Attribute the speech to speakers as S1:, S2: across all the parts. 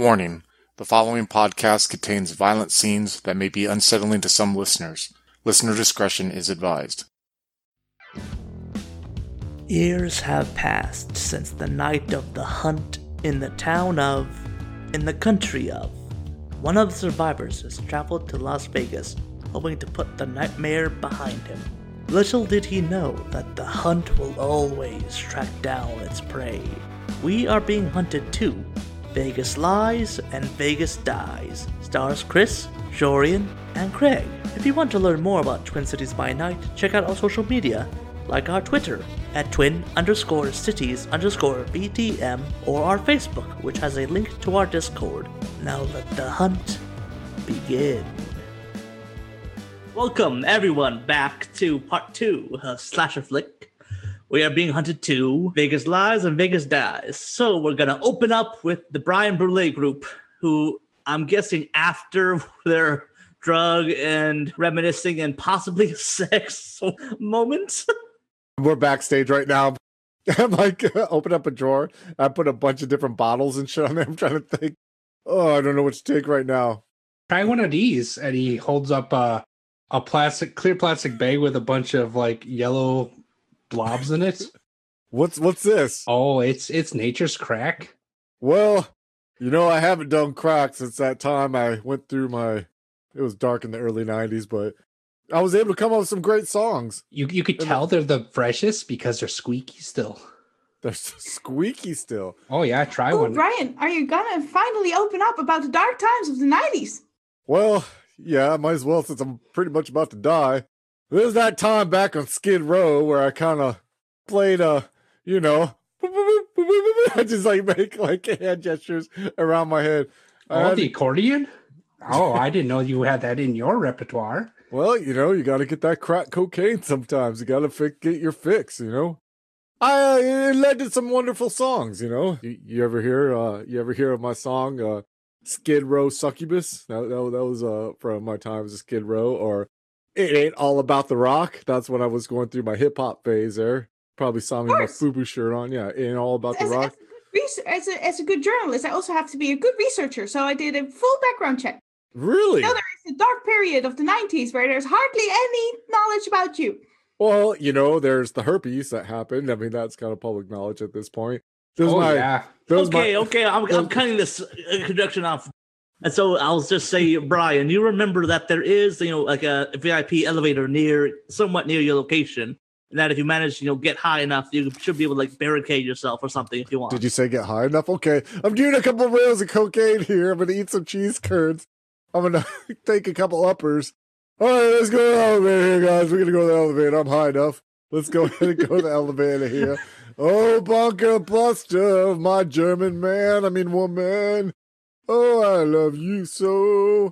S1: Warning the following podcast contains violent scenes that may be unsettling to some listeners. Listener discretion is advised.
S2: Years have passed since the night of the hunt in the town of, in the country of. One of the survivors has traveled to Las Vegas, hoping to put the nightmare behind him. Little did he know that the hunt will always track down its prey. We are being hunted too. Vegas lies and Vegas dies. Stars Chris, Jorian, and Craig. If you want to learn more about Twin Cities by Night, check out our social media, like our Twitter at twin underscore cities underscore BTM or our Facebook, which has a link to our Discord. Now let the hunt begin. Welcome everyone back to part two of Slasher Flick. We are being hunted to Vegas Lies and Vegas Dies. So we're gonna open up with the Brian Brule group, who I'm guessing after their drug and reminiscing and possibly sex moments.
S3: We're backstage right now. I'm like, open up a drawer. I put a bunch of different bottles and shit on there. I'm trying to think. Oh, I don't know what to take right now.
S4: Try one of these. And he holds up a, a plastic, clear plastic bag with a bunch of like yellow blobs in it.
S3: What's what's this?
S4: Oh, it's it's nature's crack.
S3: Well, you know, I haven't done crack since that time I went through my. It was dark in the early '90s, but I was able to come up with some great songs.
S4: You you could tell they're the freshest because they're squeaky still.
S3: They're so squeaky still.
S4: Oh yeah, try
S5: Oh,
S4: one.
S5: Brian, are you gonna finally open up about the dark times of the 90s?
S3: Well, yeah, I might as well since I'm pretty much about to die. There's that time back on Skid Row where I kind of played a, you know, I just like make like hand gestures around my head.
S4: Oh,
S3: had-
S4: the accordion. Oh, I didn't know you had that in your repertoire.
S3: Well, you know, you got to get that crack cocaine sometimes. You got to fi- get your fix, you know. I uh, it led to some wonderful songs, you know. You, you ever hear uh you ever hear of my song uh Skid Row Succubus? That, that, that was uh from my time as a Skid Row or It Ain't All About the Rock. That's when I was going through my hip hop phase there. Probably saw me with my. FUBU shirt on. Yeah, It Ain't All About the Rock.
S5: as, a good as, a, as a good journalist, I also have to be a good researcher, so I did a full background check.
S3: Really?
S5: You know, there is a dark period of the 90s where there's hardly any knowledge about you.
S3: Well, you know, there's the herpes that happened. I mean, that's kind of public knowledge at this point. There's
S4: oh
S3: my
S4: yeah.
S2: okay,
S3: my,
S2: okay, I'm, I'm cutting this uh, introduction off. And so I'll just say, Brian, you remember that there is, you know, like a VIP elevator near, somewhat near your location, and that if you manage, to, you know, get high enough, you should be able to like barricade yourself or something if you want.
S3: Did you say get high enough? Okay. I'm doing a couple of rails of cocaine here. I'm gonna eat some cheese curds. I'm gonna take a couple uppers. All right, let's go to the elevator here, guys. We're gonna go to the elevator. I'm high enough. Let's go ahead and go to the elevator here. Oh, bunker buster, my German man. I mean woman. Oh, I love you so.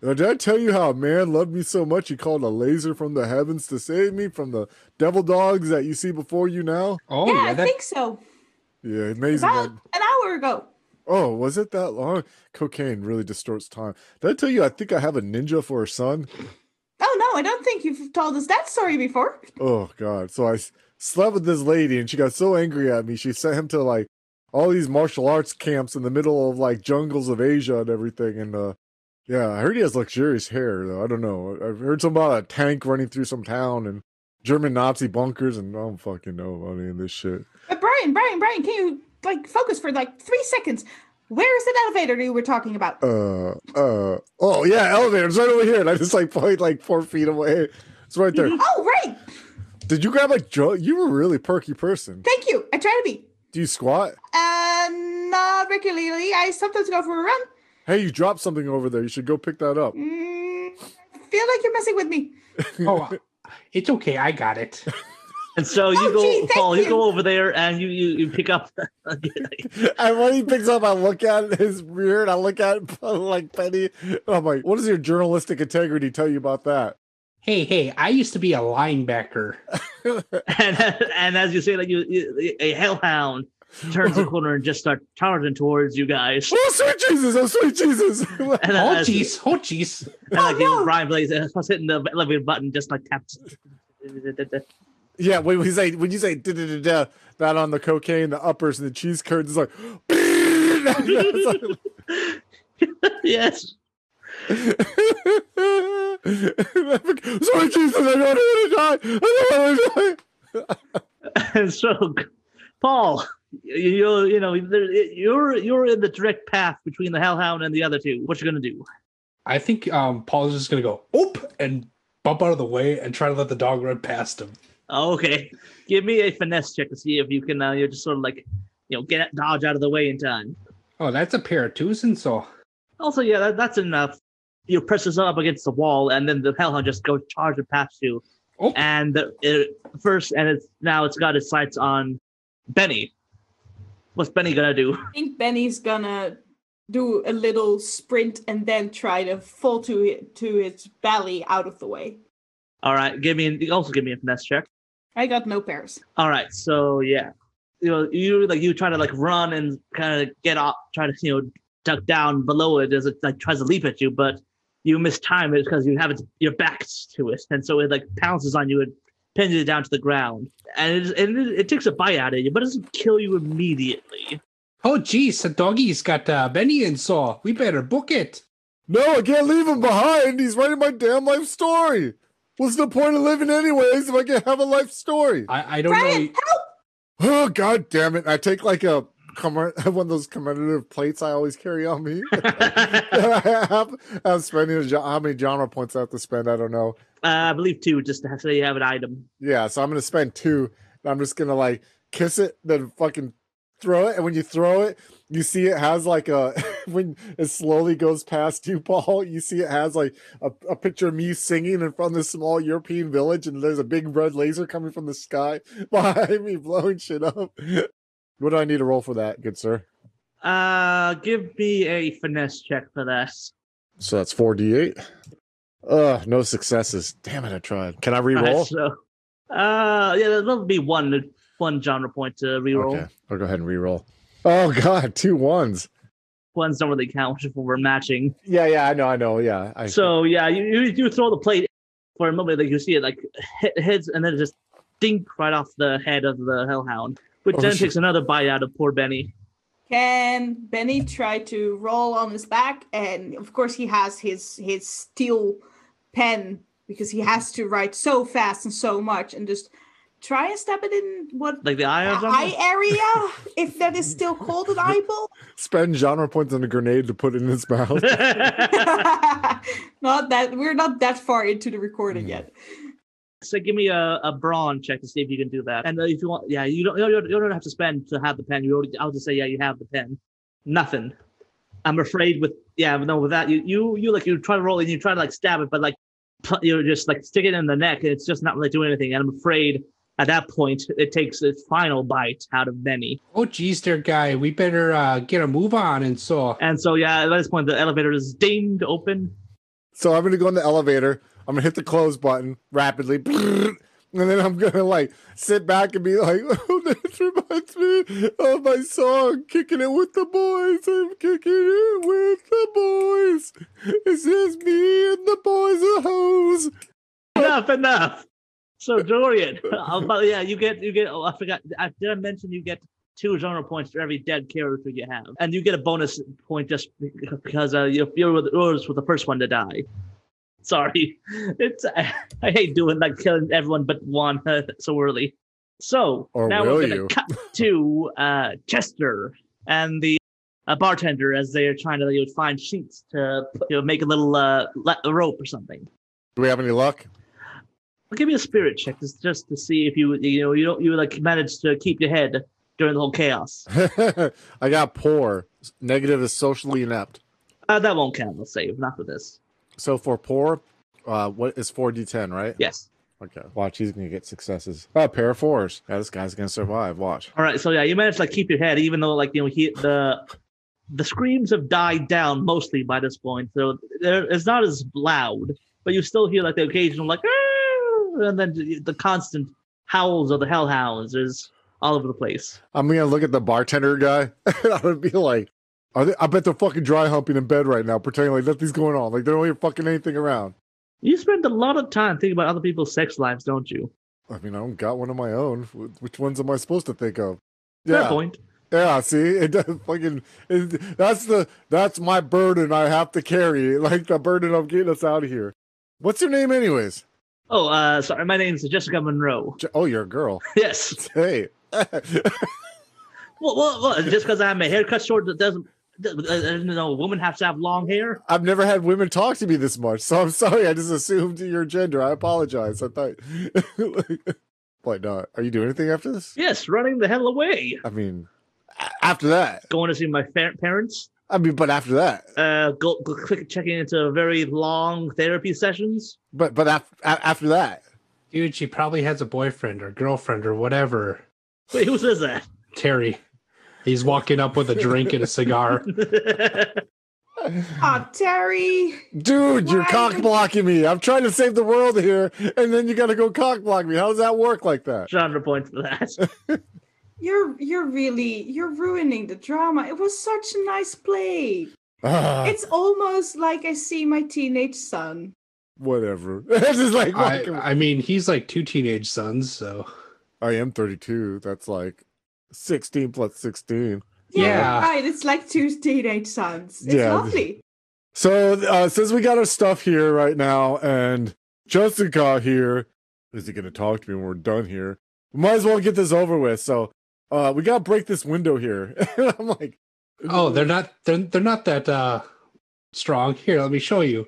S3: Now, did I tell you how a man loved me so much he called a laser from the heavens to save me from the devil dogs that you see before you now?
S4: Oh
S5: yeah,
S4: yeah.
S5: I
S4: that,
S5: think so.
S3: Yeah, amazing.
S5: About
S3: that-
S5: an hour ago.
S3: Oh, was it that long? Cocaine really distorts time. Did I tell you I think I have a ninja for a son?
S5: Oh, no, I don't think you've told us that story before.
S3: Oh god. So I slept with this lady and she got so angry at me. She sent him to like all these martial arts camps in the middle of like jungles of Asia and everything and uh yeah, I heard he has luxurious hair though. I don't know. I've heard something about a tank running through some town and German Nazi bunkers and I don't fucking know about any of this shit.
S5: But Brian, Brian, Brian, can you like focus for like three seconds? Where is that elevator you were talking about?
S3: Uh, uh, oh yeah, elevator. It's right over here. And I just like point like four feet away. It's right there.
S5: Oh, right.
S3: Did you grab a drug? You were a really perky person.
S5: Thank you. I try to be.
S3: Do you squat?
S5: Uh, not regularly. I sometimes go for a run.
S3: Hey, you dropped something over there. You should go pick that up.
S5: Mm, I feel like you're messing with me.
S4: oh, it's okay. I got it.
S2: and so you
S5: Oh,
S2: go,
S5: gee,
S2: Paul, you.
S5: you.
S2: go over there and you you, you pick up.
S3: And when he picks up, I look at his rear and I look at like Benny. I'm like, what does your journalistic integrity tell you about that?
S4: Hey, hey, I used to be a linebacker.
S2: and and as you say that, you, you a hellhound turns the corner and just start charging towards you guys.
S3: Oh, sweet Jesus! Oh, sweet Jesus!
S2: Oh, and
S4: Oh
S2: as-
S4: jeez, oh jeez.
S2: And like oh, know,
S5: no.
S2: Brian Blaze was hitting the elevator button, just like taps.
S3: yeah, when we say when you say da da da da that on the cocaine, the uppers, and the cheese curds, it's like.
S2: yes.
S3: Sorry, Jesus, I don't want to die. I don't want to die.
S2: So, Paul, you you know there- you're you're in the direct path between the Hellhound and the other two. What you gonna do?
S4: I think um, Paul's just gonna go oop and bump out of the way and try to let the dog run past him.
S2: Okay, give me a finesse check to see if you can. Uh, you're just sort of like, you know, get dodge out of the way in time.
S4: Oh, that's a pair of twos, and so
S2: Also, yeah, that, that's enough. You press yourself up against the wall, and then the Hellhound just goes charging past you.
S4: Oh.
S2: And the, it, first, and it's now it's got its sights on Benny. What's Benny gonna do?
S5: I think Benny's gonna do a little sprint and then try to fall to it, to its belly out of the way.
S2: All right, give me also give me a finesse check.
S5: I got no pairs.
S2: All right, so yeah, you know, you like you try to like run and kind of get off, try to you know duck down below it as it like tries to leap at you, but you mistime it because you have it your back to it, and so it like pounces on you and pins you down to the ground, and it and it, it takes a bite out of you, but it doesn't kill you immediately.
S4: oh geez, the doggy's got uh, Benny and saw. We better book it.
S3: No, I can't leave him behind. He's writing my damn life story. What's the point of living anyways if I can't have a life story?
S4: I, I don't
S5: Brian,
S4: know.
S5: help!
S3: Oh god damn it! I take like a one of those commemorative plates I always carry on me. I have, I'm spending a, how many genre points I have to spend. I don't know.
S2: Uh, I believe two, just to have, so you have an item.
S3: Yeah, so I'm gonna spend two. And I'm just gonna like kiss it, then fucking throw it. And when you throw it, you see it has like a when it slowly goes past you, Paul. You see it has like a, a picture of me singing in front of this small European village, and there's a big red laser coming from the sky behind me, blowing shit up. What do I need to roll for that, good sir?
S2: Uh, give me a finesse check for that.
S3: So that's four d eight. Uh, no successes. Damn it, I tried. Can I
S2: All right,
S3: re-roll?
S2: so, uh, yeah, there'll be one one genre point to reroll.
S3: Okay, I'll go ahead and re-roll. Oh god, two ones.
S2: Ones don't really count if we're matching.
S3: Yeah, yeah, I know, I know, yeah. I,
S2: So yeah, you, you you throw the plate for a moment, like you see it like hit, hits, and then it just dink right off the head of the hellhound, which
S3: Oh,
S2: then
S3: shit.
S2: takes another bite out of poor Benny.
S5: Can Benny try to roll on his back? And of course, he has his his steel pen because he has to write so fast and so much, and just try and stab it in what
S2: Like the eye or
S5: eye area, if that is still called an eyeball.
S3: spend genre points on a grenade to put in his mouth.
S5: not that we're not that far into the recording hmm. yet.
S2: So give me a, a brawn check to see if you can do that. And if you want, yeah, you don't you don't, have to spend to have the pen. You already, I'll just say yeah, you have the pen. Nothing. I'm afraid with yeah, no, with that you you you like you try to roll and you try to like stab it, but like you're just like stick it in the neck and it's just not really doing anything. And I'm afraid at that point it takes its final bite out of Benny.
S4: Oh geez, there, guy. We better uh, get a move on and so.
S2: And so yeah, at this point the elevator is dinged open.
S3: so I'm gonna go in the elevator. I'm gonna hit the close button rapidly, and then I'm gonna like sit back and be like, "Oh, this reminds me of my song, kicking it with the boys. I'm kicking it with the boys. It's just me and the boys of hose."
S2: enough, enough. So Dorian, uh, but yeah, you get you get. Oh, I forgot. I, did I mention you get two genre points for every dead character you have, and you get a bonus point just because uh, you're, you're with the first one to die. Sorry, it's I, I hate doing like killing everyone but one so early. So
S3: Or
S2: now we're gonna
S3: you?
S2: cut to uh, Chester and the uh, bartender as they're trying to you know, find sheets to you know, make a little uh, rope or something.
S3: Do we have any luck?
S2: I'll give you a spirit check just, just to see if you you know you don't you like manage to keep your head during the whole chaos.
S3: I got poor. Negative is socially inept.
S2: Uh, that won't count. Let's save not for this.
S3: So for poor, uh, what is four d10, right?
S2: Yes.
S3: Okay. Watch, he's gonna get successes. Oh, pair of fours. Yeah, this guy's gonna survive. Watch.
S2: All right. So yeah, you managed to like keep your head, even though like you know he the the screams have died down mostly by this point. So it's not as loud, but you still hear like the occasional like "Ah," and then the, constant howls of the hellhounds is all over the place.
S3: I'm gonna look at the bartender guy, and I would be like, "Are they? I bet they're fucking dry humping in bed right now, pretending like nothing's going on. Like they don't hear fucking anything around."
S2: You spend a lot of time thinking about other people's sex lives, don't you?
S3: I mean, I don't got one of my own. Which ones am I supposed to think of?
S2: Fair
S3: Yeah.
S2: point.
S3: Yeah, see, it does fucking. It, that's the that's my burden I have to carry, like the burden of getting us out of here. What's your name, anyways?
S2: Oh, uh, sorry, my name's Jessica Monroe.
S3: Je- Oh, you're a girl.
S2: Yes.
S3: Hey,
S2: Well, well, well just because I have my hair cut short, doesn't. Uh, uh, no, women have to have long hair.
S3: I've never had women talk to me this much, so I'm sorry. I just assumed your gender. I apologize. I thought. Why not? Are you doing anything after this?
S2: Yes, running the hell away.
S3: I mean, after that.
S2: Going to see my fa- parents.
S3: I mean, but after that.
S2: Uh, go, go quick checking into very long therapy sessions.
S3: But but af- a- after that.
S4: Dude, she probably has a boyfriend or girlfriend or whatever.
S2: Wait, who says that?
S4: Terry. He's walking up with a drink and a cigar.
S5: Ah, Terry.
S3: Dude, you're cock blocking me. I'm trying to save the world here, and then you got to go cock block me. How does that work like that?
S2: Genre points for that.
S5: You're you're really you're ruining the drama. It was such a nice play.
S3: Ah,
S5: It's almost like I see my teenage son.
S3: whatever. It's just like
S4: I, I mean, he's like two teenage sons, so
S3: I am 32. That's like 16 plus 16.
S5: Yeah,
S4: Yeah.
S5: right. It's like two teenage sons. It's
S3: Yeah.
S5: lovely.
S3: So uh, since we got our stuff here right now, and Jessica here, is he going to talk to me when we're done here? We might as well get this over with. So uh, we got to break this window here. I'm like,
S4: oh, they're not they're they're not that uh strong. Here, let me show you.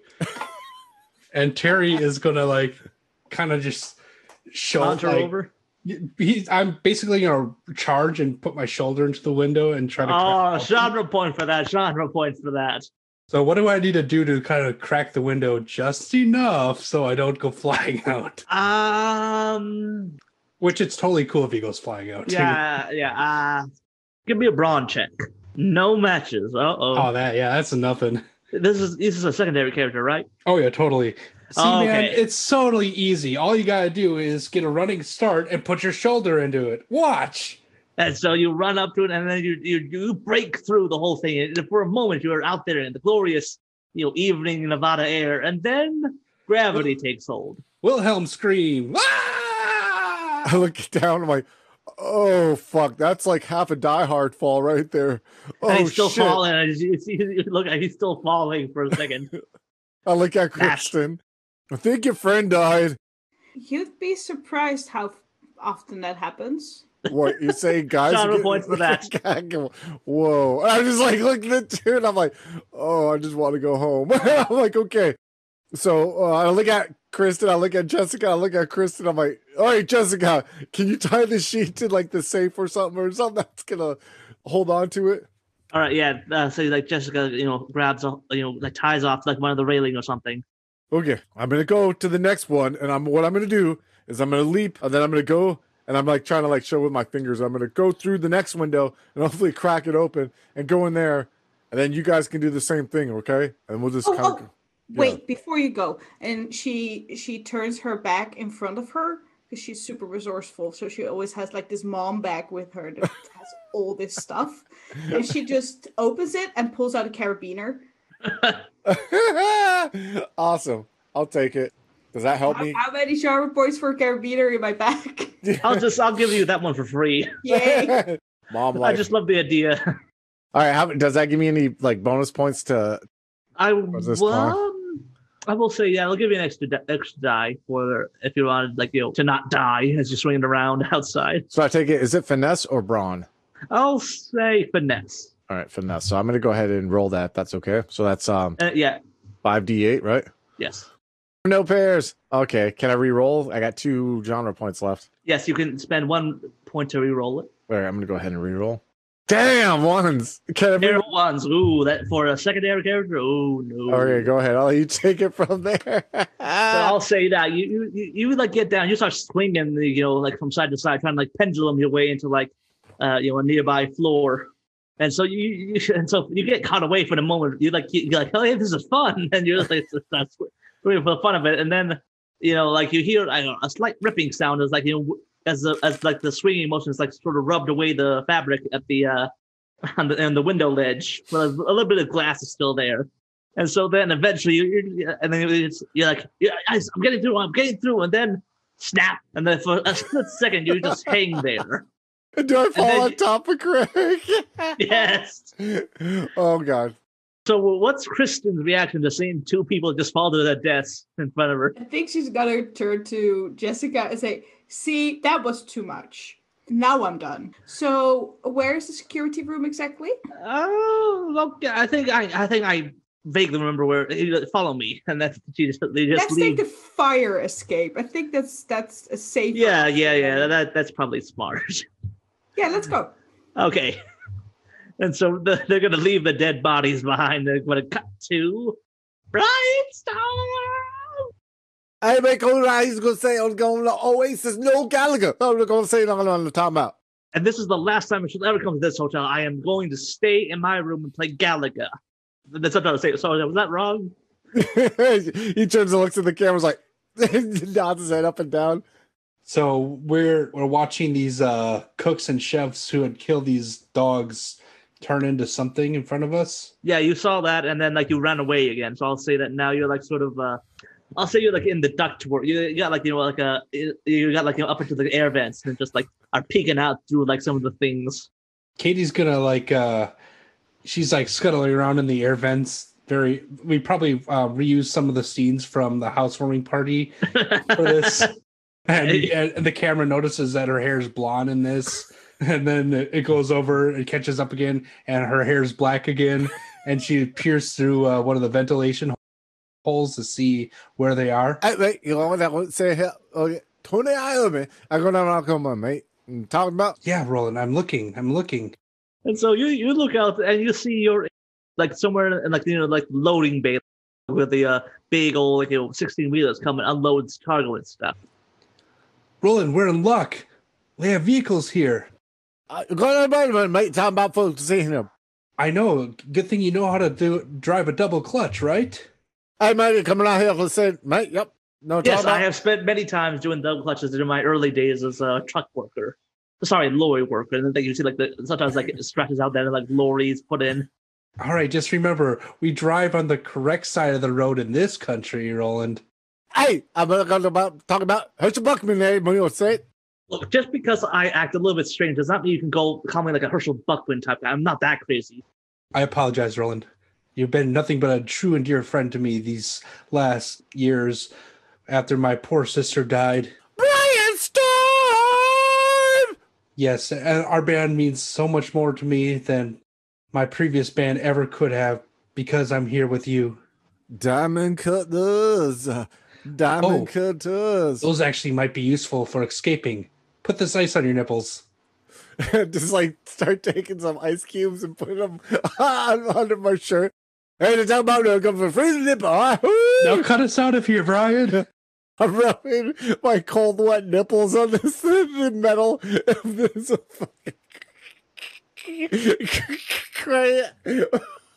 S4: and Terry is gonna like kind of just show
S2: Saunter
S4: like,
S2: over.
S4: He's, I'm basically gonna charge and put my shoulder into the window and try to.
S2: Oh, genre point for that. Genre points for that.
S4: So what do I need to do to kind of crack the window just enough so I don't go flying out?
S2: Um.
S4: Which it's totally cool if he goes flying out.
S2: Yeah. Yeah. Uh, give me a brawn check. No matches. Uh oh.
S4: Oh, that yeah, that's nothing.
S2: This is this is a secondary character, right?
S4: Oh yeah, totally. See,
S2: Oh,
S4: man,
S2: okay.
S4: it's totally easy. All you gotta do is get a running start and put your shoulder into it. Watch.
S2: And so you run up to it, and then you you you break through the whole thing. And for a moment, you're out there in the glorious, you know, evening Nevada air, and then gravity takes hold.
S4: Wilhelm scream.
S3: I
S4: Ah!
S3: look down. I'm like, oh fuck, that's like half a Die Hard fall right there. Oh
S2: and he's still
S3: shit!
S2: falling. And you see, you look, he's still falling for a second.
S3: I look at
S2: That's-
S3: Kristen. I think your friend died.
S5: You'd be surprised how often that happens.
S3: What you say, guys?
S2: Genre
S3: Get-
S2: points for that.
S3: Whoa! And I'm just like looking at the dude. I'm like, oh, I just want to go home. I'm like, okay. So uh, I look at Kristen. I look at Jessica. I look at Kristen. I'm like, all right, Jessica, can you tie the sheet to like the safe or something or something that's gonna hold on to it?
S2: All right, yeah. Uh, so like Jessica, you know, grabs, a, you know, like ties off like one of the railing or something.
S3: Okay, I'm gonna go to the next one, and I'm what I'm gonna do is I'm gonna leap, and then I'm gonna go, and I'm like trying to like show with my fingers. I'm gonna go through the next window and hopefully crack it open and go in there, and then you guys can do the same thing, okay? And we'll just
S5: Oh,
S3: kind of.
S5: oh, wait, before you go, and she she turns her back in front of her because she's super resourceful. So she always has like this mom bag with her that has all this stuff, and she just opens it and pulls out a carabiner.
S3: awesome, I'll take it. Does that help
S5: How,
S3: me?
S5: how many sharp points for a carabiner in my back?
S2: I'll just, I'll give you that one for free.
S5: Yay!
S3: Mom,
S2: I just love the idea.
S3: all right. How, does that give me any like bonus points to?
S2: I
S3: Was this
S2: well, I will say, yeah, I'll give you an extra di- extra die for if you wanted, like you know, to not die as you're swinging around outside.
S3: So I take it. Is it finesse or brawn?
S2: I'll say finesse.
S3: All right, finesse. So I'm gonna go ahead and roll that. That's okay. So that's um
S2: Uh, yeah,
S3: five d8, right?
S2: yes,
S3: No pairs. Okay. Can I re-roll? I got two genre points left.
S2: yes. You can spend one point to re-roll it.
S3: All right, I'm gonna go ahead and re-roll. Damn ones. Can I re-
S2: ones. Ooh, that for a secondary character. Oh no.
S3: Okay, go ahead. I'll you take it from there.
S2: So I'll say that you, you you like get down, you start swinging, the, you know, like from side to side, trying to like pendulum your way into like, uh, you know, a nearby floor, and so you, you and so you get caught away for the moment. You like you, you're like, oh yeah, this is fun, and you're like, that's really for the fun of it, and then you know, like you hear know, a slight ripping sound. As like you know, as the as like the swinging motion is like sort of rubbed away the fabric at the uh on the on the window ledge, but a, a little bit of glass is still there. And so then eventually, you, you and then it's, you're like, yeah, I'm getting through, I'm getting through, and then snap, and then for a split second, you just hang there.
S3: Do I fall on
S2: you-
S3: top of Craig?
S2: Yes.
S3: oh god.
S2: So what's Kristen's reaction to seeing two people just fall to their deaths in front of her?
S5: I think she's gonna turn to Jessica and say, "See, that was too much. Now I'm done." So, where is the security room exactly?
S2: Oh, okay. I think I, I think I vaguely remember where. Follow me, and that's she just they just
S5: Let's
S2: leave.
S5: take the fire escape. I think that's that's a safe.
S2: yeah, yeah, yeah. That that's probably smart.
S5: Yeah, let's go.
S2: okay. And so the, they're gonna leave the dead bodies behind. They're gonna cut to Brian Stone.
S3: I make all right, he's gonna say oh, oh, I'm going to Oasis, no Gallagher. No, we're gonna say nothing on the timeout.
S2: And this is the last time she'll ever come to this hotel. I am going to stay in my room and play Galaga. That's what I was saying. Sorry, was that wrong?
S3: he turns and looks at the cameras like nods his head up and down.
S4: So we're we're watching these uh cooks and chefs who had killed these dogs turn into something in front of us.
S2: Yeah, you saw that, and then like you ran away again. So I'll say that now you're like sort of. uh I'll say you're like in the ductwork. You, you got like you know like a you got like you know, up into the air vents and just like are peeking out through like some of the things.
S4: Katie's gonna like uh she's like scuttling around in the air vents. Very we probably uh reuse some of the scenes from the housewarming party for this. and, and the camera notices that her hair is blonde in this. And then it goes over and catches up again, and her hair's black again. And she peers through uh, one of the ventilation holes to see where they are.
S3: Hey, mate, you know what I would say here? Oh, yeah. Tony Ireland, I'm gonna knock on my mate. And talking about
S4: Yeah, Roland, I'm looking. I'm looking.
S2: And so you you look out and you see your like somewhere in like you know like loading bay with the uh, big old like you know sixteen wheelers coming unloads cargo and stuff.
S4: Roland, we're in luck. We have vehicles here.
S3: uh, going about my mate, talking about folks seeing him.
S4: I know. Good thing you know how to do drive a double clutch, right?
S3: Hey, mate, you coming out here to say, mate, yep. No,
S2: Yes,
S3: talking
S2: I have spent many times doing double clutches in my early days as a truck worker. Sorry, lorry worker. And then you see like the sometimes like it stretches out there and like lorries put in.
S4: All right, just remember, we drive on the correct side of the road in this country, Roland.
S3: Hey, I'm gonna about talking about Herschel Buckman eh? there, when you say it.
S2: Look, just because I act a little bit strange does not mean you can go call me like a Herschel Buckman type guy. I'm not that crazy.
S4: I apologize, Roland. You've been nothing but a true and dear friend to me these last years after my poor sister died.
S3: Brian Storm!
S4: Yes, our band means so much more to me than my previous band ever could have because I'm here with you.
S3: Diamond cutters. Uh, Diamond
S4: Oh.
S3: cutters.
S4: Those actually might be useful for escaping. Put this ice on your nipples.
S3: Just like start taking some ice cubes and putting them under my shirt. Hey, to talk about uh, come for freezing nipple. huh?
S4: Now cut us out of here, Brian.
S3: I'm rubbing my cold, wet nipples on this the metal this fucking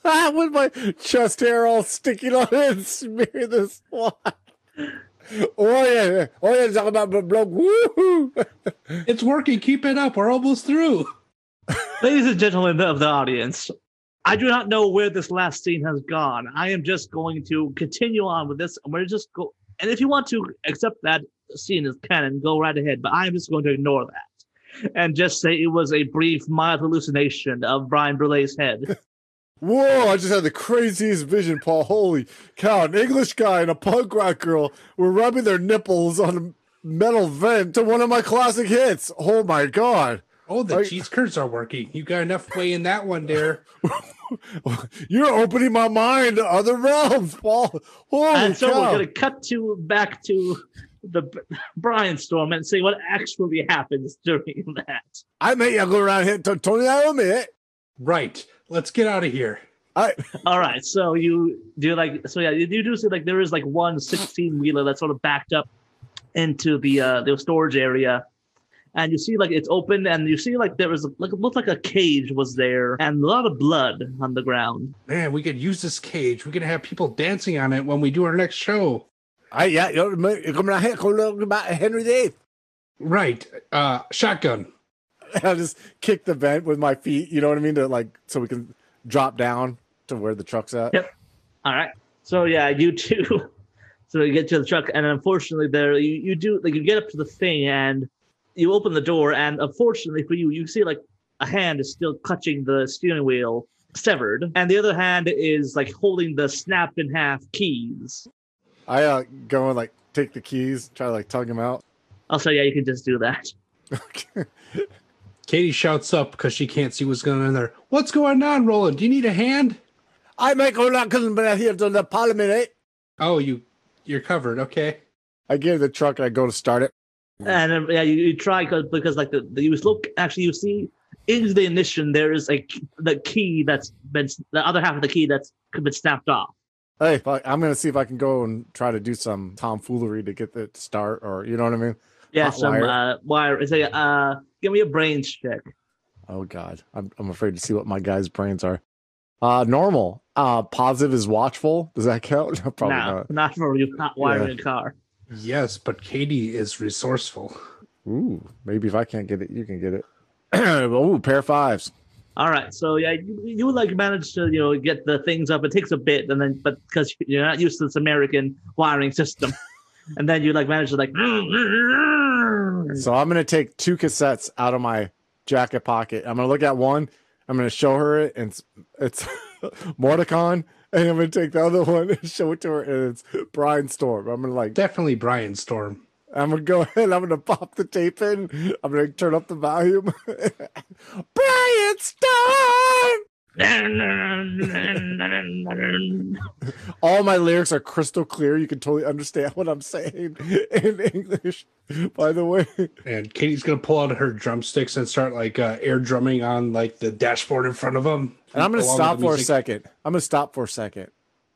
S3: Ah, with my chest hair all sticking on it and smear this one. Oh yeah, oh yeah, talking about the bloke. Woohoo!
S4: It's working. Keep it up. We're almost through.
S2: Ladies and gentlemen of the audience, I do not know where this last scene has gone. I am just going to continue on with this. and We're just go, and if you want to accept that scene as canon, go right ahead. But I am just going to ignore that and just say it was a brief, mild hallucination of Brian Brulet's head.
S3: Whoa! I just had the craziest vision, Paul. Holy cow! An English guy and a punk rock girl were rubbing their nipples on a metal vent to one of my classic hits. Oh my god!
S4: Oh, the
S3: I-
S4: cheese curds are working. You got enough way in that one there.
S3: You're opening my mind to other realms, Paul. Holy
S2: and so
S3: cow!
S2: we're going to cut to back to the B- Brian storm and see what actually happens during that.
S3: I made you go around here to Tony Iommi.
S4: Right. Let's get out of here.
S3: I
S2: All right, so you do like so yeah, you do do see like there is like one 16 wheeler that's sort of backed up into the uh the storage area. And you see like it's open and you see like there was like it looked like a cage was there and a lot of blood on the ground.
S4: Man, we could use this cage. We could have people dancing on it when we do our next show.
S3: I yeah, you're you're coming out here talking about Henry VIII.
S4: Right. Uh shotgun.
S3: I'll just kick the vent with my feet. You know what I mean? To like so we can drop down to where the truck's at.
S2: Yep. All right. So yeah, you two. So you get to the truck, and unfortunately, there you, you do like you get up to the thing, and you open the door, and unfortunately for you, you see like a hand is still clutching the steering wheel, severed, and the other hand is like holding the snapped in half keys.
S3: I uh, go and like take the keys, try to like tug them out.
S2: Also, yeah, you can just do that.
S3: Okay.
S4: Katie shouts up because she can't see what's going on there. What's going on, Roland? Do you need a hand?
S3: I make all that couldn't be here to the parliament, eh?
S4: Oh, you you're covered. Okay.
S3: I get in the truck and I go to start it.
S2: And um, yeah, you, you try because because like the, the you look actually you see into the ignition there is a k- the key that's been the other half of the key that's been snapped off.
S3: Hey, I'm gonna see if I can go and try to do some tomfoolery to get the start, or you know what I mean.
S2: Yeah,
S3: Hot
S2: some
S3: wire.
S2: uh wire. It's a uh give me a brains check.
S3: Oh God, I'm I'm afraid to see what my guy's brains are. Uh, normal. Uh, positive is watchful. Does that count? No, Probably
S2: no,
S3: not.
S2: not for you not wiring a car.
S4: Yes, but Katie is resourceful.
S3: Ooh, maybe if I can't get it, you can get it. Ooh, pair of fives.
S2: All right, so yeah, you, you like manage to you know get the things up. It takes a bit, and then but because you're not used to this American wiring system, and then you like manage to like. Mm.
S3: So I'm gonna take two cassettes out of my jacket pocket. I'm gonna look at one. I'm gonna show her it, and it's, it's Mordecon, and I'm gonna take the other one and show it to her, and it's Brian Storm. I'm gonna like,
S4: Definitely Brian Storm.
S3: I'm gonna go ahead. I'm gonna pop the tape in. I'm gonna turn up the volume. Brian Storm. All my lyrics are crystal clear. You can totally understand what I'm saying in English. By the way,
S4: And Katie's gonna pull out her drumsticks and start like uh, air drumming on like the dashboard in front of him.
S3: and I'm gonna stop for a second. I'm gonna stop for a second.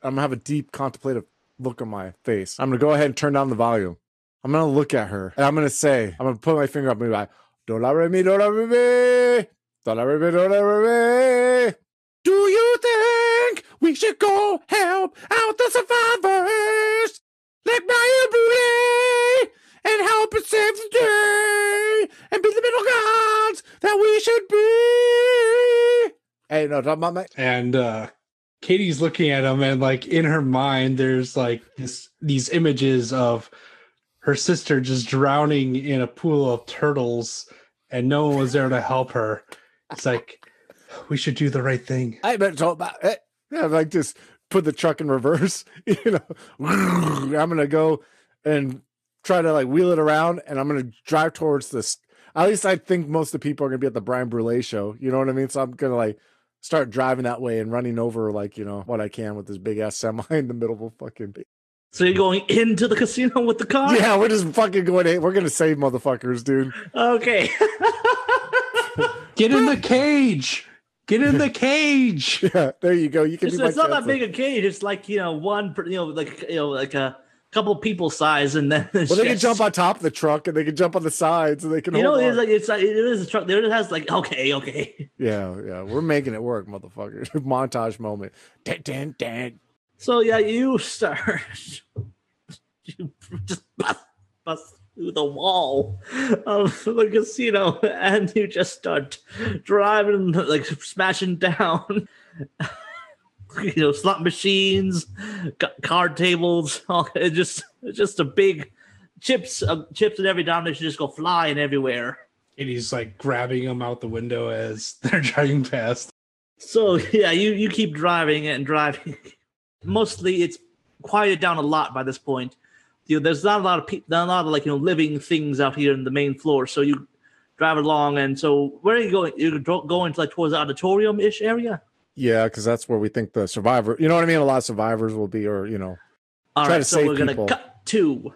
S3: I'm gonna have a deep contemplative look on my face. I'm gonna go ahead and turn down the volume. I'm gonna look at her and I'm gonna say, I'm gonna put my finger up and be like, Do la re mi, do la re mi, do la re mi, do la re mi. Do you think we should go help out the survivors? Like Brian Boulay and help us save the day and be the middle gods that we should be. Hey, no, talking about my
S4: and uh Katie's looking at him and like in her mind there's like this these images of her sister just drowning in a pool of turtles and no one was there to help her. It's like we should do the right thing.
S3: I better talk about it. Yeah, like just put the truck in reverse. You know, I'm gonna go and try to like wheel it around, and I'm gonna drive towards this. At least I think most of the people are gonna be at the Brian Brulee show. You know what I mean? So I'm gonna like start driving that way and running over like you know what I can with this big ass semi in the middle of a fucking.
S2: So you're going into the casino with the car?
S3: Yeah, we're just fucking going. Hey, we're gonna save motherfuckers, dude.
S2: Okay.
S4: Get in the cage. Get in the cage.
S3: Yeah, there you go. You can
S2: it's,
S3: be
S2: it's not that
S3: chancellor.
S2: big a cage. It's like you know one, you know, like you know, like a couple people size, and then
S3: Well, they can jump on top of the truck and they can jump on the sides and they can.
S2: You know, it's
S3: on.
S2: like it's like it is a truck. There it has like okay, okay.
S3: Yeah, yeah, we're making it work, motherfucker. Montage moment. Dan, dan, dan.
S2: So yeah, you start. you just bust, bust through the wall of the casino, and you just start driving, like smashing down. You know, slot machines, card tables. All it just, it's just a big chips, uh, chips, and every denomination just go flying everywhere.
S4: and he's like grabbing them out the window as they're driving past.
S2: So yeah, you you keep driving and driving. Mostly, it's quieted down a lot by this point. You know, there's not a lot of people, not a lot of like you know living things out here in the main floor. So you drive along, and so where are you going? You're going to like towards the auditorium ish area.
S3: Yeah, because that's where we think the survivor. You know what I mean? A lot of survivors will be, or you know,
S2: All
S3: Try
S2: right,
S3: to
S2: so
S3: save
S2: we're gonna
S3: people.
S2: cut to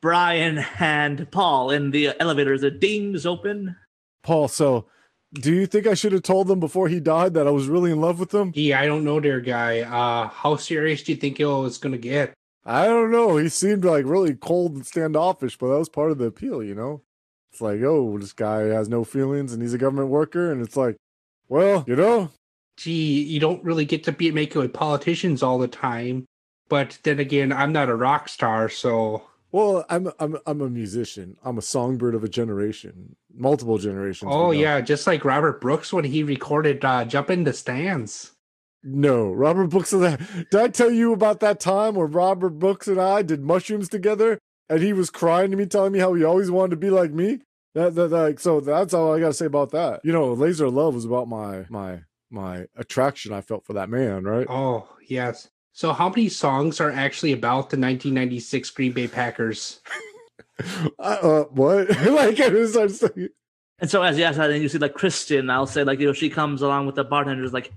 S2: Brian and Paul in the elevator. The dings open.
S3: Paul. So, do you think I should have told them before he died that I was really in love with them?
S4: Yeah, I don't know, dear guy. Uh, how serious do you think it was gonna get?
S3: I don't know. He seemed like really cold and standoffish, but that was part of the appeal, you know. It's like, oh, this guy has no feelings and he's a government worker, and it's like, well, you know,
S4: Gee, you don't really get to be making with politicians all the time. But then again, I'm not a rock star, so
S3: well, I'm I'm I'm a musician. I'm a songbird of a generation, multiple generations.
S4: oh
S3: you know.
S4: yeah, just like Robert Brooks when he recorded uh, "Jump in the Stands."
S3: No, Robert Brooks. and I- Did I tell you about that time where Robert Brooks and I did mushrooms together, and he was crying to me, telling me how he always wanted to be like me? That, that, that- so that's all I gotta say about that. You know, Laser Love was about my my my attraction I felt for that man, right?
S4: Oh, yes. So, how many songs are actually about the 1996 Green Bay Packers?
S3: Uh, uh, what? like it was I'm saying-
S2: And so as you and then you see like Kristen, I'll say like you know she comes along with the bartenders like, okay,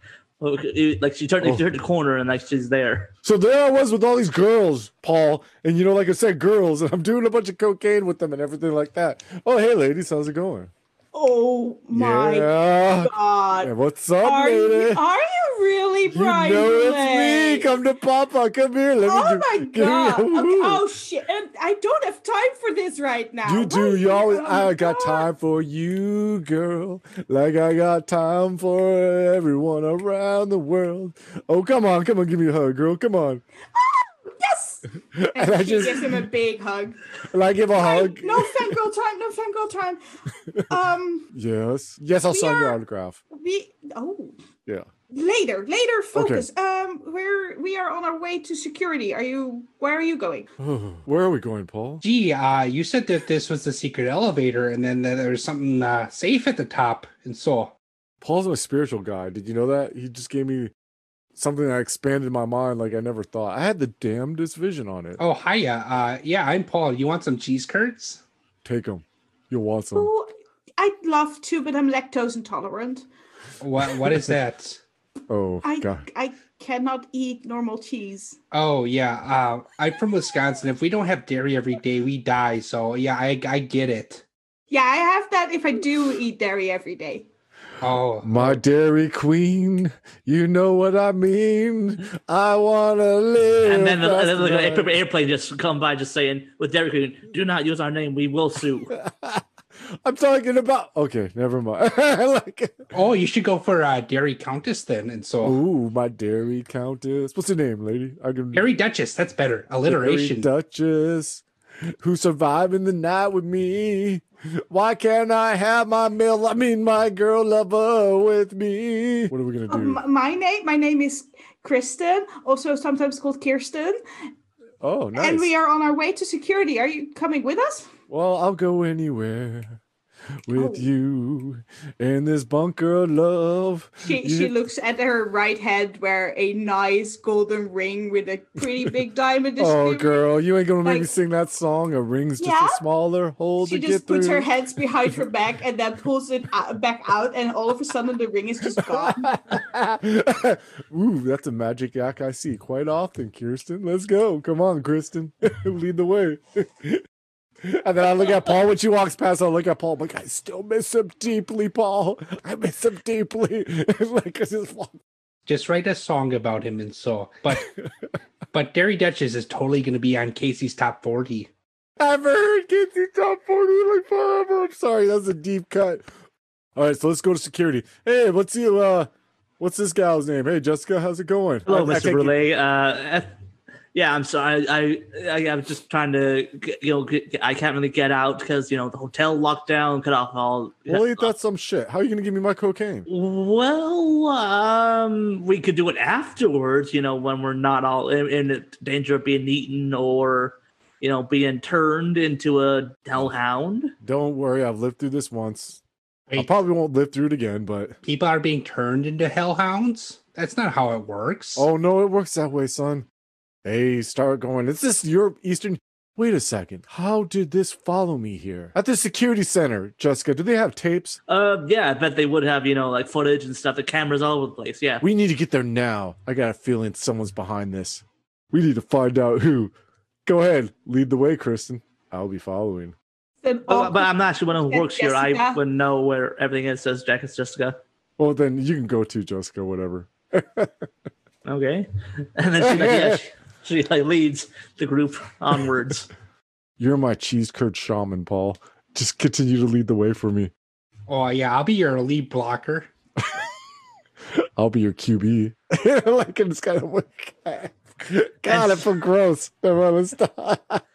S2: like she turned,
S3: Oh.
S2: she turned the corner and like she's there.
S3: So there I was with all these girls, Paul, and you know, like I said, girls, and I'm doing a bunch of cocaine with them and everything like that. Oh, hey, ladies, how's it going?
S5: Oh my
S3: yeah.
S5: god.
S3: Hey, what's up,
S5: Are
S3: lady?
S5: you, are you really
S3: You
S5: Brian?
S3: know it's me. Come to Papa. Come here. Let
S5: Oh
S3: me
S5: my
S3: do-
S5: god. Okay, oh shit. And I don't have time for this right now.
S3: You do. You always.
S5: Oh
S3: I got
S5: God.
S3: time for you, girl. Like I got time for everyone around the world. Oh, come on, come on, give me a hug, girl. Come on.
S5: Oh, Yes.
S3: And
S5: And
S3: I just,
S5: gives him a big hug.
S3: and I give a hug.
S5: No fangirl time. No fangirl time. Um,
S3: Yes, yes, I'll
S5: We
S3: sign your
S5: are-
S3: autograph.
S5: we. Oh.
S3: Yeah.
S5: Later, later, focus. Um, we're we are on our way to security. Are you? Where are you going?
S3: Where are we going, Paul?
S4: Gee, uh, you said that this was the secret elevator and then that there was something uh, safe at the top. And so,
S3: Paul's my spiritual guy. Did you know that? He just gave me something that expanded my mind like I never thought. I had the damnedest vision on it.
S4: oh, hiya. Uh, yeah, I'm Paul. You want some cheese curds?
S3: Take them. You'll want some.
S5: Oh, I'd love to, but I'm lactose intolerant.
S4: What What is that?
S3: Oh,
S5: I
S3: God.
S5: I cannot eat normal cheese.
S4: Oh, yeah. Uh, I'm from Wisconsin. If we don't have dairy every day, we die. So, yeah, I, I get it.
S5: Yeah, I have that if I do eat dairy every day.
S4: Oh,
S3: My Dairy Queen, you know what I mean. I wanna live.
S2: And then, the, and then
S3: fast
S2: the
S3: enough.
S2: airplane just come by, just saying with Derek, Queen, do not use our name. We will sue.
S3: I'm talking about. Okay, never mind. like,
S4: oh, you should go for uh, Dairy Countess then. And so,
S3: ooh, my Dairy Countess. What's her name, lady? I can.
S4: Dairy Duchess. That's better.
S3: Dairy
S4: Alliteration.
S3: Duchess, who survived in the night with me. Why can't I have my male? I mean, my girl lover with me. What are we gonna
S5: Oh,
S3: do?
S5: m- my name, my name is Kristen, also sometimes called Kirsten,
S3: Oh, nice.
S5: and we are on our way to security. Are you coming with us?
S3: Well, I'll go anywhere with
S5: Oh.
S3: you in this bunker of love.
S5: She
S3: You-
S5: she looks at her right hand where a nice golden ring with a pretty big diamond is
S3: Oh, girl, you ain't gonna make me sing that song. A ring's just
S5: Yeah?
S3: a smaller hole
S5: She just puts
S3: through.
S5: her hands behind her back and then pulls it out, back out, and all of a sudden the ring is just gone.
S3: Ooh, that's a magic act I see quite often, Kirsten. Let's go. Come on, Kristen. Lead the way. And then I look at Paul when she walks past. I look at Paul. I'm like, I still miss him deeply, Paul. I miss him deeply. like, just
S4: Just write a song about him. And so, but, but Dairy Duchess is totally going to be on Casey's top 40.
S3: I've heard Casey top 40 like forever. I'm sorry, that's a deep cut. All right, so let's go to security. Hey, what's you uh what's this gal's name? Hey Jessica, how's it going?
S2: Hello,
S3: I- I
S2: Mr.
S3: take it-
S2: Brule. Uh, yeah, I'm sorry. I, I I'm just trying to get, you know get, I can't really get out because you know the hotel locked down, cut off all.
S3: Well, ain't that some shit? How are you gonna give me my cocaine?
S2: Well, um, we could do it afterwards. You know, when we're not all in, in danger of being eaten or you know being turned into a hellhound.
S3: Don't worry, I've lived through this once. I probably won't live through it again, but
S4: People are being turned into hellhounds? That's not how it works.
S3: oh no, it works that way, son. Hey, start going. Is this Europe Eastern? Wait a second. How did this follow me here? At the security center, Jessica, do they have tapes?
S2: Uh, yeah, I bet they would have you know like footage and stuff. The cameras all over the place. Yeah.
S3: We need to get there now. I got a feeling someone's behind this. We need to find out who. Go ahead, lead the way, Kristen. I'll be following.
S5: Then
S2: But, but I'm not sure when who
S5: Yeah,
S2: works here. I
S5: Jessica.
S2: would know where everything is. Says Jack. It's Jessica.
S3: Well, then you can go too, Jessica. Whatever.
S2: Okay. And then she, like, yeah, she, she like leads the group onwards.
S3: You're my cheese curd shaman, Paul. Just continue to lead the way for me.
S4: Oh, yeah, I'll be your lead blocker.
S3: I'll be your QB. like it's kind of like, God, I feel gross. Never mind, let's stop.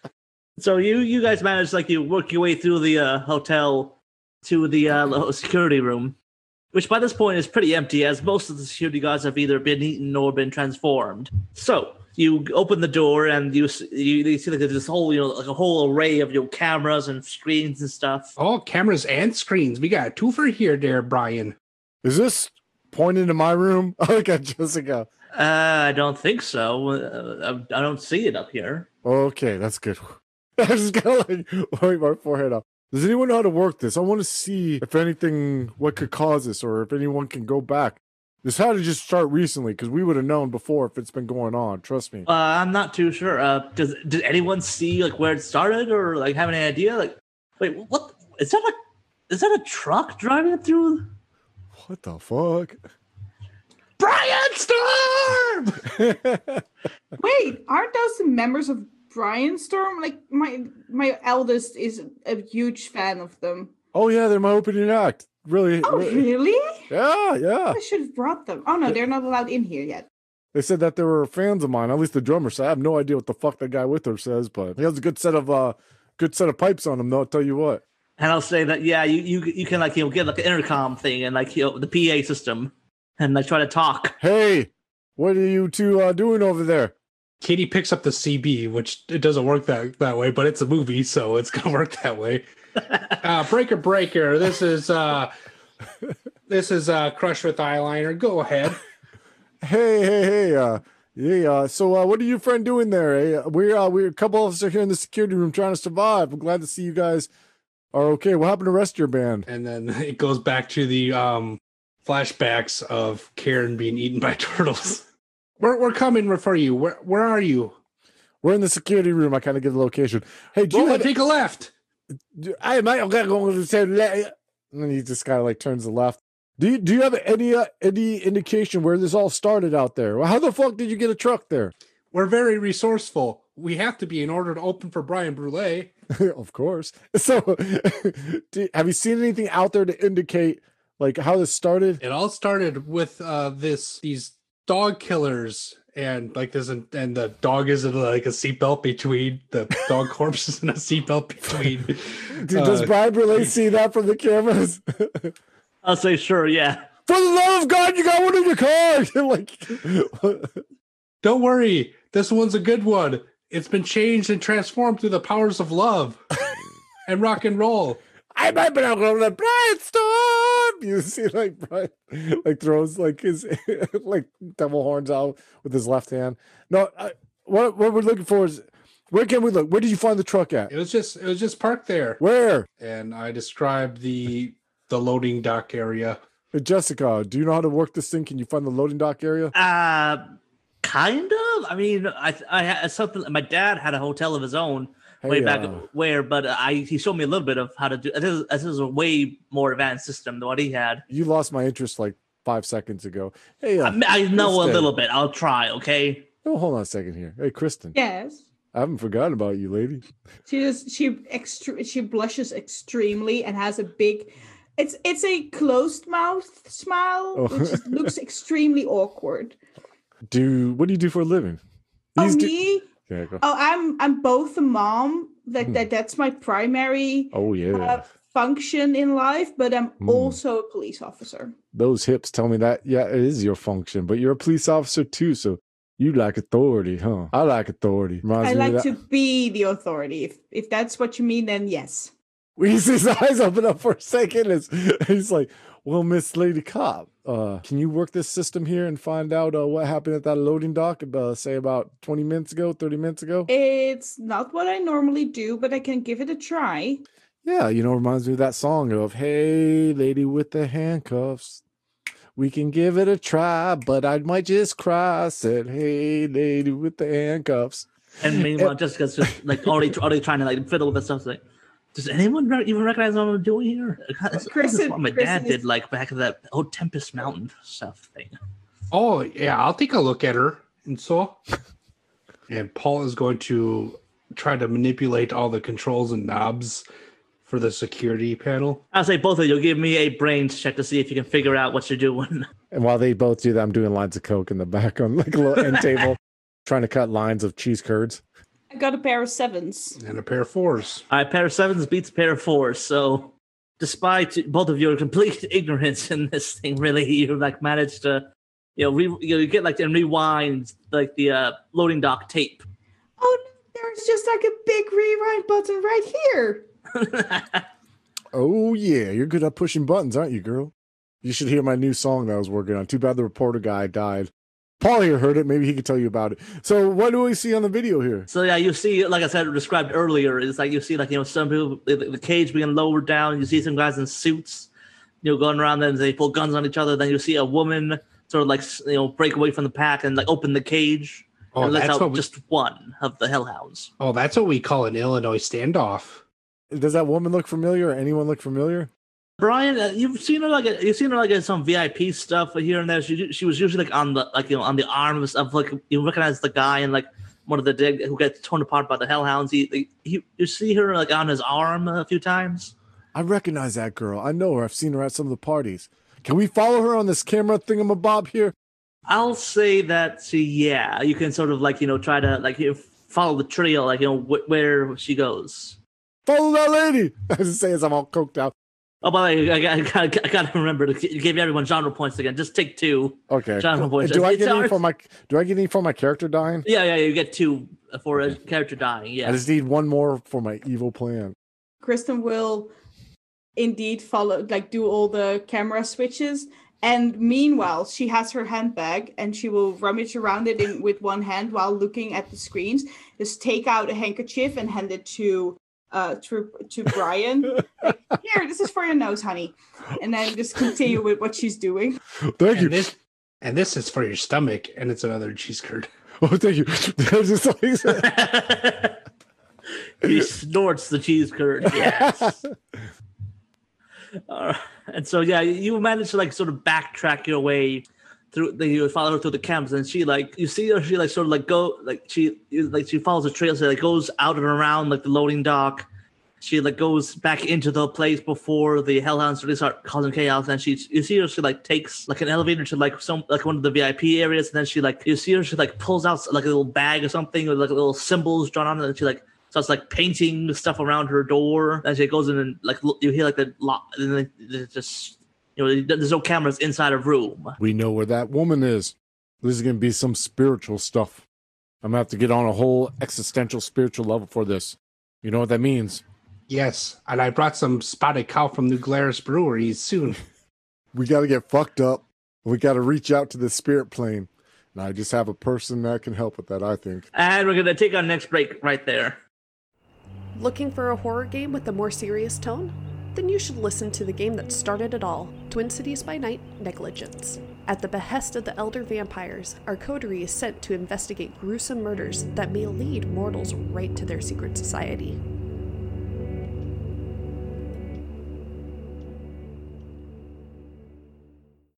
S2: So you you guys manage like you work your way through the uh, hotel to the uh, security room, which by this point is pretty empty, as most of the security guards have either been eaten or been transformed. So you open the door and you you, you see like there's this whole you know like a whole array of your cameras and screens and stuff.
S4: Oh, cameras and screens. We got two for here, there, Brian.
S3: Is this pointing to my room? I look at Jessica.
S2: Uh, I don't think so. Uh, I, I don't see it up here.
S3: Okay, that's good. I just kind of like wipe my forehead up. Does anyone know how to work this? I want to see if anything, what could cause this, or if anyone can go back. This had to just start recently because we would have known before if it's been going on. Trust me.
S2: Uh, I'm not too sure. Uh, does did anyone see like where it started or like have any idea? Like, wait, what is that? A is that a truck driving through?
S3: What the fuck?
S4: Brian Storm!
S5: Wait, aren't those the members of Brian Storm? Like my my eldest is a huge fan of them.
S3: oh yeah, they're my opening act. Really?
S5: Oh,
S3: re-
S5: really?
S3: Yeah, yeah.
S5: I should have brought them. Oh no, they're not allowed in here yet.
S3: They said that they were fans of mine. At least the drummer So I have no idea what the fuck that guy with her says, but he has a good set of uh, good set of pipes on him. Though, I'll tell you what.
S2: And I'll say that yeah, you you you can like you know get like an intercom thing and like you know the PA system and like try to talk.
S3: Hey, what are you two uh, doing over there?
S4: Katie picks up the CB, which it doesn't work that, that way, but it's a movie, so it's gonna work that way. Uh, breaker, breaker. This is uh, this is uh, Crush with eyeliner. Go ahead.
S3: Hey, hey, hey, uh, yeah, uh, so, uh, what are you friend doing there? Eh? We're, uh, we're a couple of us are here in the security room trying to survive. I'm glad to see you guys are okay. What happened to rest of your band?
S4: And then it goes back to the um, flashbacks of Karen being eaten by turtles. We're, we're coming for you. Where where are you?
S3: We're in the security room. I kind of give the location. Hey, do you
S4: Roll
S3: have,
S4: take a left.
S3: I might I'm going to say, le- and then he just kind of like turns the left. Do you, do you have any, uh, any indication where this all started out there? Well, how the fuck did you get a truck there?
S4: We're very resourceful. We have to be in order to open for Brian Brule.
S3: of course. So, do, have you seen anything out there to indicate like how this started?
S4: It all started with uh this these dog killers and like this and, and the dog is in like a seatbelt between the dog corpses and a seatbelt between
S3: Dude, does
S4: uh,
S3: Brian Brule see that from the cameras?
S2: I'll say sure, yeah.
S3: For the love of God, you got one in your car. like,
S4: Don't worry, this one's a good one. It's been changed and transformed through the powers of love and rock and roll.
S3: I might be on the Brian Storm. You see, like Brian, like throws like his like devil horns out with his left hand. No, I, what what we're looking for is where can we look? Where did you find the truck at?
S4: It was just it was just parked there.
S3: Where?
S4: And I described the the loading dock area.
S3: Hey, Jessica, do you know how to work this thing? Can you find the loading dock area?
S2: Uh, kind of. I mean, I I had something. My dad had a hotel of his own way
S3: Hey,
S2: back
S3: uh,
S2: where, but I he showed me a little bit of how to do. This is, this is a way more advanced system than what he had.
S3: You lost my interest like five seconds ago. Hey, uh,
S2: I, I know a little bit. I'll try. Okay.
S3: Oh, hold on a second here. Hey, Kristen,
S5: Yes.
S3: I haven't forgotten about you, lady.
S5: She just she extre- she blushes extremely and has a big it's it's a closed mouth smile,
S3: Oh.
S5: which looks extremely awkward.
S3: Do what do you do for a living?
S5: Oh
S3: These do-
S5: me?
S3: Yeah, go.
S5: Oh, I'm I'm both a mom. That,
S3: Hmm.
S5: that that's my primary
S3: Oh yeah,
S5: uh, function in life, but I'm
S3: Hmm.
S5: also a police officer.
S3: those hips tell me that. Yeah, it is your function, but you're a police officer too, so you like authority, huh? I like authority. Reminds
S5: I like to be the authority. If if that's what you mean, then yes.
S3: We see his eyes open up for a second. It's, he's like, "Well, Miss Lady Cop, uh, can you work this system here and find out uh, what happened at that loading dock? Uh, say about twenty minutes ago, thirty minutes ago."
S5: It's not what I normally do, but I can give it a try.
S3: Yeah, you know, reminds me of that song of "Hey, lady with the handcuffs." We can give it a try, but I might just cry. I said, "Hey, lady with the handcuffs."
S2: And meanwhile, Jessica's just like already already trying to like fiddle with this stuff. Like, does anyone re- even recognize what I'm doing here? God, This, this is what my
S5: Kristen
S2: dad
S5: is-
S2: did like back in that old Tempest Mountain stuff thing.
S4: Oh yeah, I'll take a look at her and so. And Paul is going to try to manipulate all the controls and knobs for the security panel.
S2: I'll say both of you give me a brains check to see if you can figure out what you're doing.
S3: And while they both do that, I'm doing lines of coke in the back on like a little end table, trying to cut lines of cheese curds.
S5: I got a pair of sevens.
S4: And a pair of fours.
S2: All right, pair of sevens beats a pair of fours. So, despite both of your complete ignorance in this thing, really, you like managed to, you know, re, you, know, you get like and rewind like the uh, loading dock tape.
S5: Oh, no, there's just like a big rewind button right here.
S3: Oh yeah, you're good at pushing buttons, aren't you, girl? You should hear my new song that I was working on. Too bad the reporter guy died. Paul here heard it. Maybe he could tell you about it. So, what do we see on the video here?
S2: So yeah, you see, like I said, described earlier, it's like you see, like you know, some people the, the cage being lowered down. You see some guys in suits, you know, going around them. They pull guns on each other. Then you see a woman sort of like you know break away from the pack and like open the cage
S4: Oh,
S2: and let
S4: that's
S2: out
S4: what we,
S2: just one of the hellhounds.
S4: oh, that's what we call an Illinois standoff.
S3: Does that woman look familiar? Or anyone look familiar?
S2: Brian, uh, you've seen her like a, you've seen her like in some VIP stuff here and there. She she was usually like on the like you know on the arms of like you recognize the guy and like one of the dig who gets torn apart by the hellhounds. He, he you see her like on his arm a few times.
S3: I recognize that girl. I know her. I've seen her at some of the parties. Can we follow her on this camera thingamabob here?
S2: I'll say that yeah, you can sort of like you know try to like you know, follow the trail like you know wh- where she goes.
S3: Follow that lady. I just say as I'm all coked out.
S2: Oh, by the way, I, got- I, got- I gotta remember to gi- give everyone genre points again. Just take two.
S3: Okay.
S2: Jonathan
S3: cool.
S2: Boyd
S3: Do I get
S2: "It's
S3: any
S2: ours."
S3: for my? Do I get any for my character dying?
S2: Yeah, yeah, you get two uh, for a character dying. Yeah.
S3: I just need one more for my evil plan.
S5: Kristen will indeed follow, like, do all the camera switches. And meanwhile, she has her handbag and she will rummage around it in, with one hand while looking at the screens. Just take out a handkerchief and hand it to uh to, to Brian. Like, Here, this is for your nose, honey. And then just continue with what she's doing.
S3: Thank you.
S4: And this and this is for your stomach, and it's another cheese curd.
S3: Oh, thank you. That's just
S2: he snorts the cheese curd. Yes. Uh, and so yeah, you manage to like sort of backtrack your way through. The, you follow her through the camps, and she like you see her. She like sort of like go like she like she follows the trail. So like goes out and around like the loading dock. She like goes back into the place before the hellhounds really start causing chaos. And she you see her she like takes like an elevator to like some like one of the VIP areas. And then she like you see her she like pulls out like a little bag or something with like little symbols drawn on it. And she like starts like painting stuff around her door. And she goes in and like you hear like the lock, and then it's just you know there's no cameras inside a room.
S3: we know where that woman is. This is gonna be some spiritual stuff. I'm gonna have to get on a whole existential spiritual level for this. You know what that means?
S4: Yes, and I brought some spotted cow from New Glarus Brewery soon.
S3: We gotta get fucked up. We gotta reach out to the spirit plane. And I just have a person that can help with that, I think.
S2: And we're gonna take our next break right there.
S6: Looking for a horror game with a more serious tone? Then you should listen to the game that started it all Twin Cities by Night Negligence. At the behest of the elder vampires, our coterie is sent to investigate gruesome murders that may lead mortals right to their secret society.